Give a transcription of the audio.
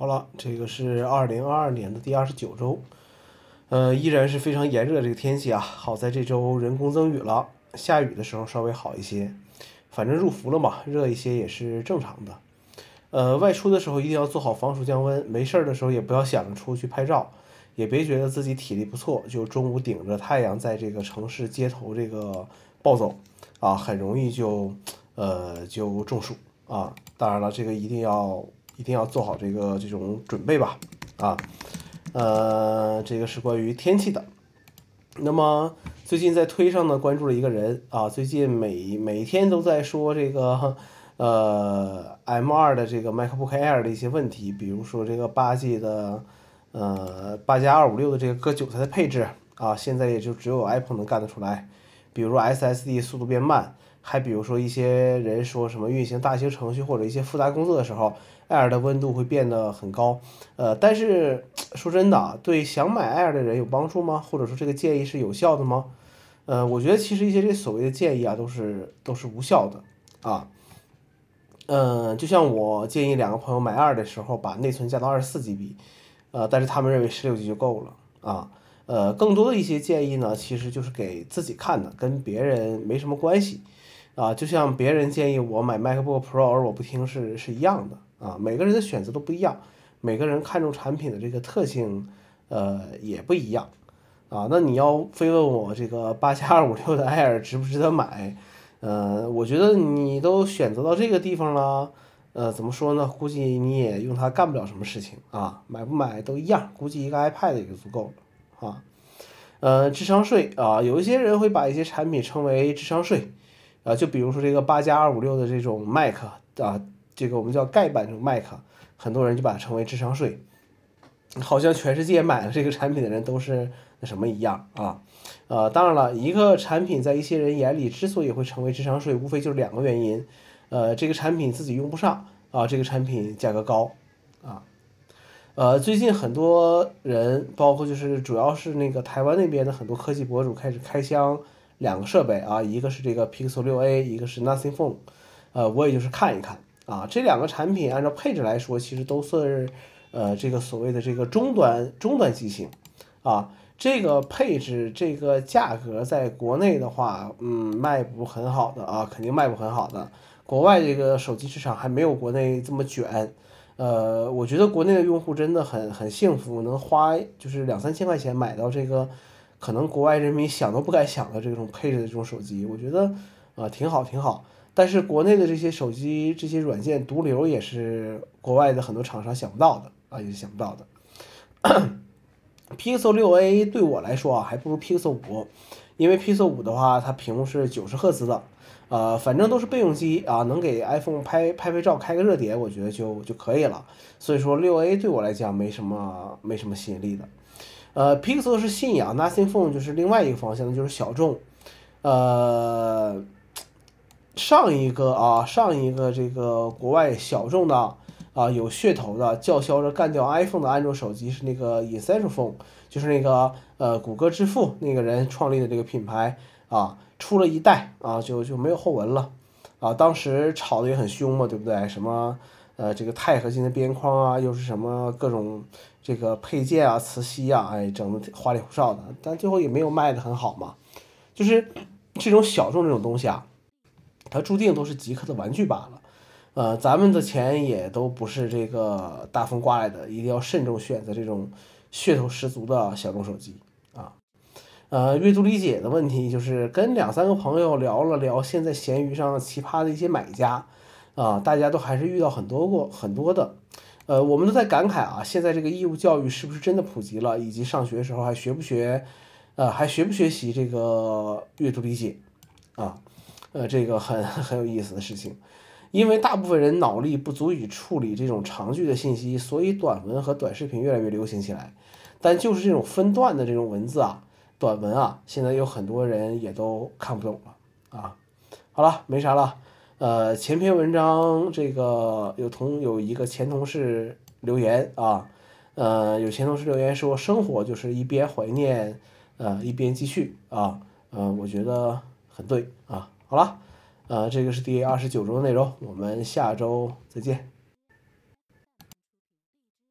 好了，这个是二零二二年的第二十九周，呃，依然是非常炎热这个天气啊。好在这周人工增雨了，下雨的时候稍微好一些。反正入伏了嘛，热一些也是正常的。呃，外出的时候一定要做好防暑降温，没事儿的时候也不要想着出去拍照，也别觉得自己体力不错，就中午顶着太阳在这个城市街头这个暴走啊，很容易就呃就中暑啊。当然了，这个一定要。一定要做好这个这种准备吧，啊，呃，这个是关于天气的。那么最近在推上呢关注了一个人啊，最近每每天都在说这个呃 M2 的这个 MacBook Air 的一些问题，比如说这个八 G 的呃八加二五六的这个割韭菜的配置啊，现在也就只有 Apple 能干得出来，比如 SSD 速度变慢。还比如说，一些人说什么运行大型程序或者一些复杂工作的时候，Air 的温度会变得很高。呃，但是说真的啊，对想买 Air 的人有帮助吗？或者说这个建议是有效的吗？呃，我觉得其实一些这所谓的建议啊，都是都是无效的啊。嗯，就像我建议两个朋友买 Air 的时候，把内存加到二十四 GB，呃，但是他们认为十六 G 就够了啊。呃，更多的一些建议呢，其实就是给自己看的，跟别人没什么关系。啊，就像别人建议我买 MacBook Pro 而我不听是是一样的啊，每个人的选择都不一样，每个人看重产品的这个特性，呃也不一样啊。那你要非问我这个八加二五六的 Air 值不值得买？呃，我觉得你都选择到这个地方了，呃，怎么说呢？估计你也用它干不了什么事情啊，买不买都一样，估计一个 iPad 也就足够了啊。呃，智商税啊，有一些人会把一些产品称为智商税。啊，就比如说这个八加二五六的这种 Mac 啊，这个我们叫盖板这种 Mac，很多人就把它称为智商税，好像全世界买了这个产品的人都是那什么一样啊。呃，当然了，一个产品在一些人眼里之所以会成为智商税，无非就是两个原因，呃，这个产品自己用不上啊，这个产品价格高啊。呃，最近很多人，包括就是主要是那个台湾那边的很多科技博主开始开箱。两个设备啊，一个是这个 Pixel 六 A，一个是 Nothing Phone，呃，我也就是看一看啊，这两个产品按照配置来说，其实都算是呃这个所谓的这个中端中端机型啊，这个配置这个价格在国内的话，嗯，卖不很好的啊，肯定卖不很好的。国外这个手机市场还没有国内这么卷，呃，我觉得国内的用户真的很很幸福，能花就是两三千块钱买到这个。可能国外人民想都不敢想的这种配置的这种手机，我觉得啊挺好挺好。但是国内的这些手机这些软件毒瘤也是国外的很多厂商想不到的啊，也是想不到的。Pixel 6a 对我来说啊，还不如 Pixel 5，因为 Pixel 5的话，它屏幕是九十赫兹的，呃，反正都是备用机啊，能给 iPhone 拍拍拍照、开个热点，我觉得就就可以了。所以说 6a 对我来讲没什么没什么吸引力的。呃，Pixel 是信仰，Nothing Phone 就是另外一个方向，就是小众。呃，上一个啊，上一个这个国外小众的啊，有噱头的，叫嚣着干掉 iPhone 的安卓手机是那个 Essential Phone，就是那个呃谷歌之父那个人创立的这个品牌啊，出了一代啊，就就没有后文了啊。当时炒的也很凶嘛，对不对？什么？呃，这个钛合金的边框啊，又是什么各种这个配件啊、磁吸啊，哎，整的花里胡哨的，但最后也没有卖的很好嘛。就是这种小众这种东西啊，它注定都是极客的玩具罢了。呃，咱们的钱也都不是这个大风刮来的，一定要慎重选择这种噱头十足的小众手机啊。呃，阅读理解的问题就是跟两三个朋友聊了聊，现在闲鱼上奇葩的一些买家。啊，大家都还是遇到很多过很多的，呃，我们都在感慨啊，现在这个义务教育是不是真的普及了，以及上学的时候还学不学，呃，还学不学习这个阅读理解，啊，呃，这个很很有意思的事情，因为大部分人脑力不足以处理这种长句的信息，所以短文和短视频越来越流行起来，但就是这种分段的这种文字啊，短文啊，现在有很多人也都看不懂了啊，好了，没啥了。呃，前篇文章这个有同有一个前同事留言啊，呃，有前同事留言说，生活就是一边怀念，呃，一边继续啊，呃，我觉得很对啊。好了，呃，这个是第二十九周的内容，我们下周再见。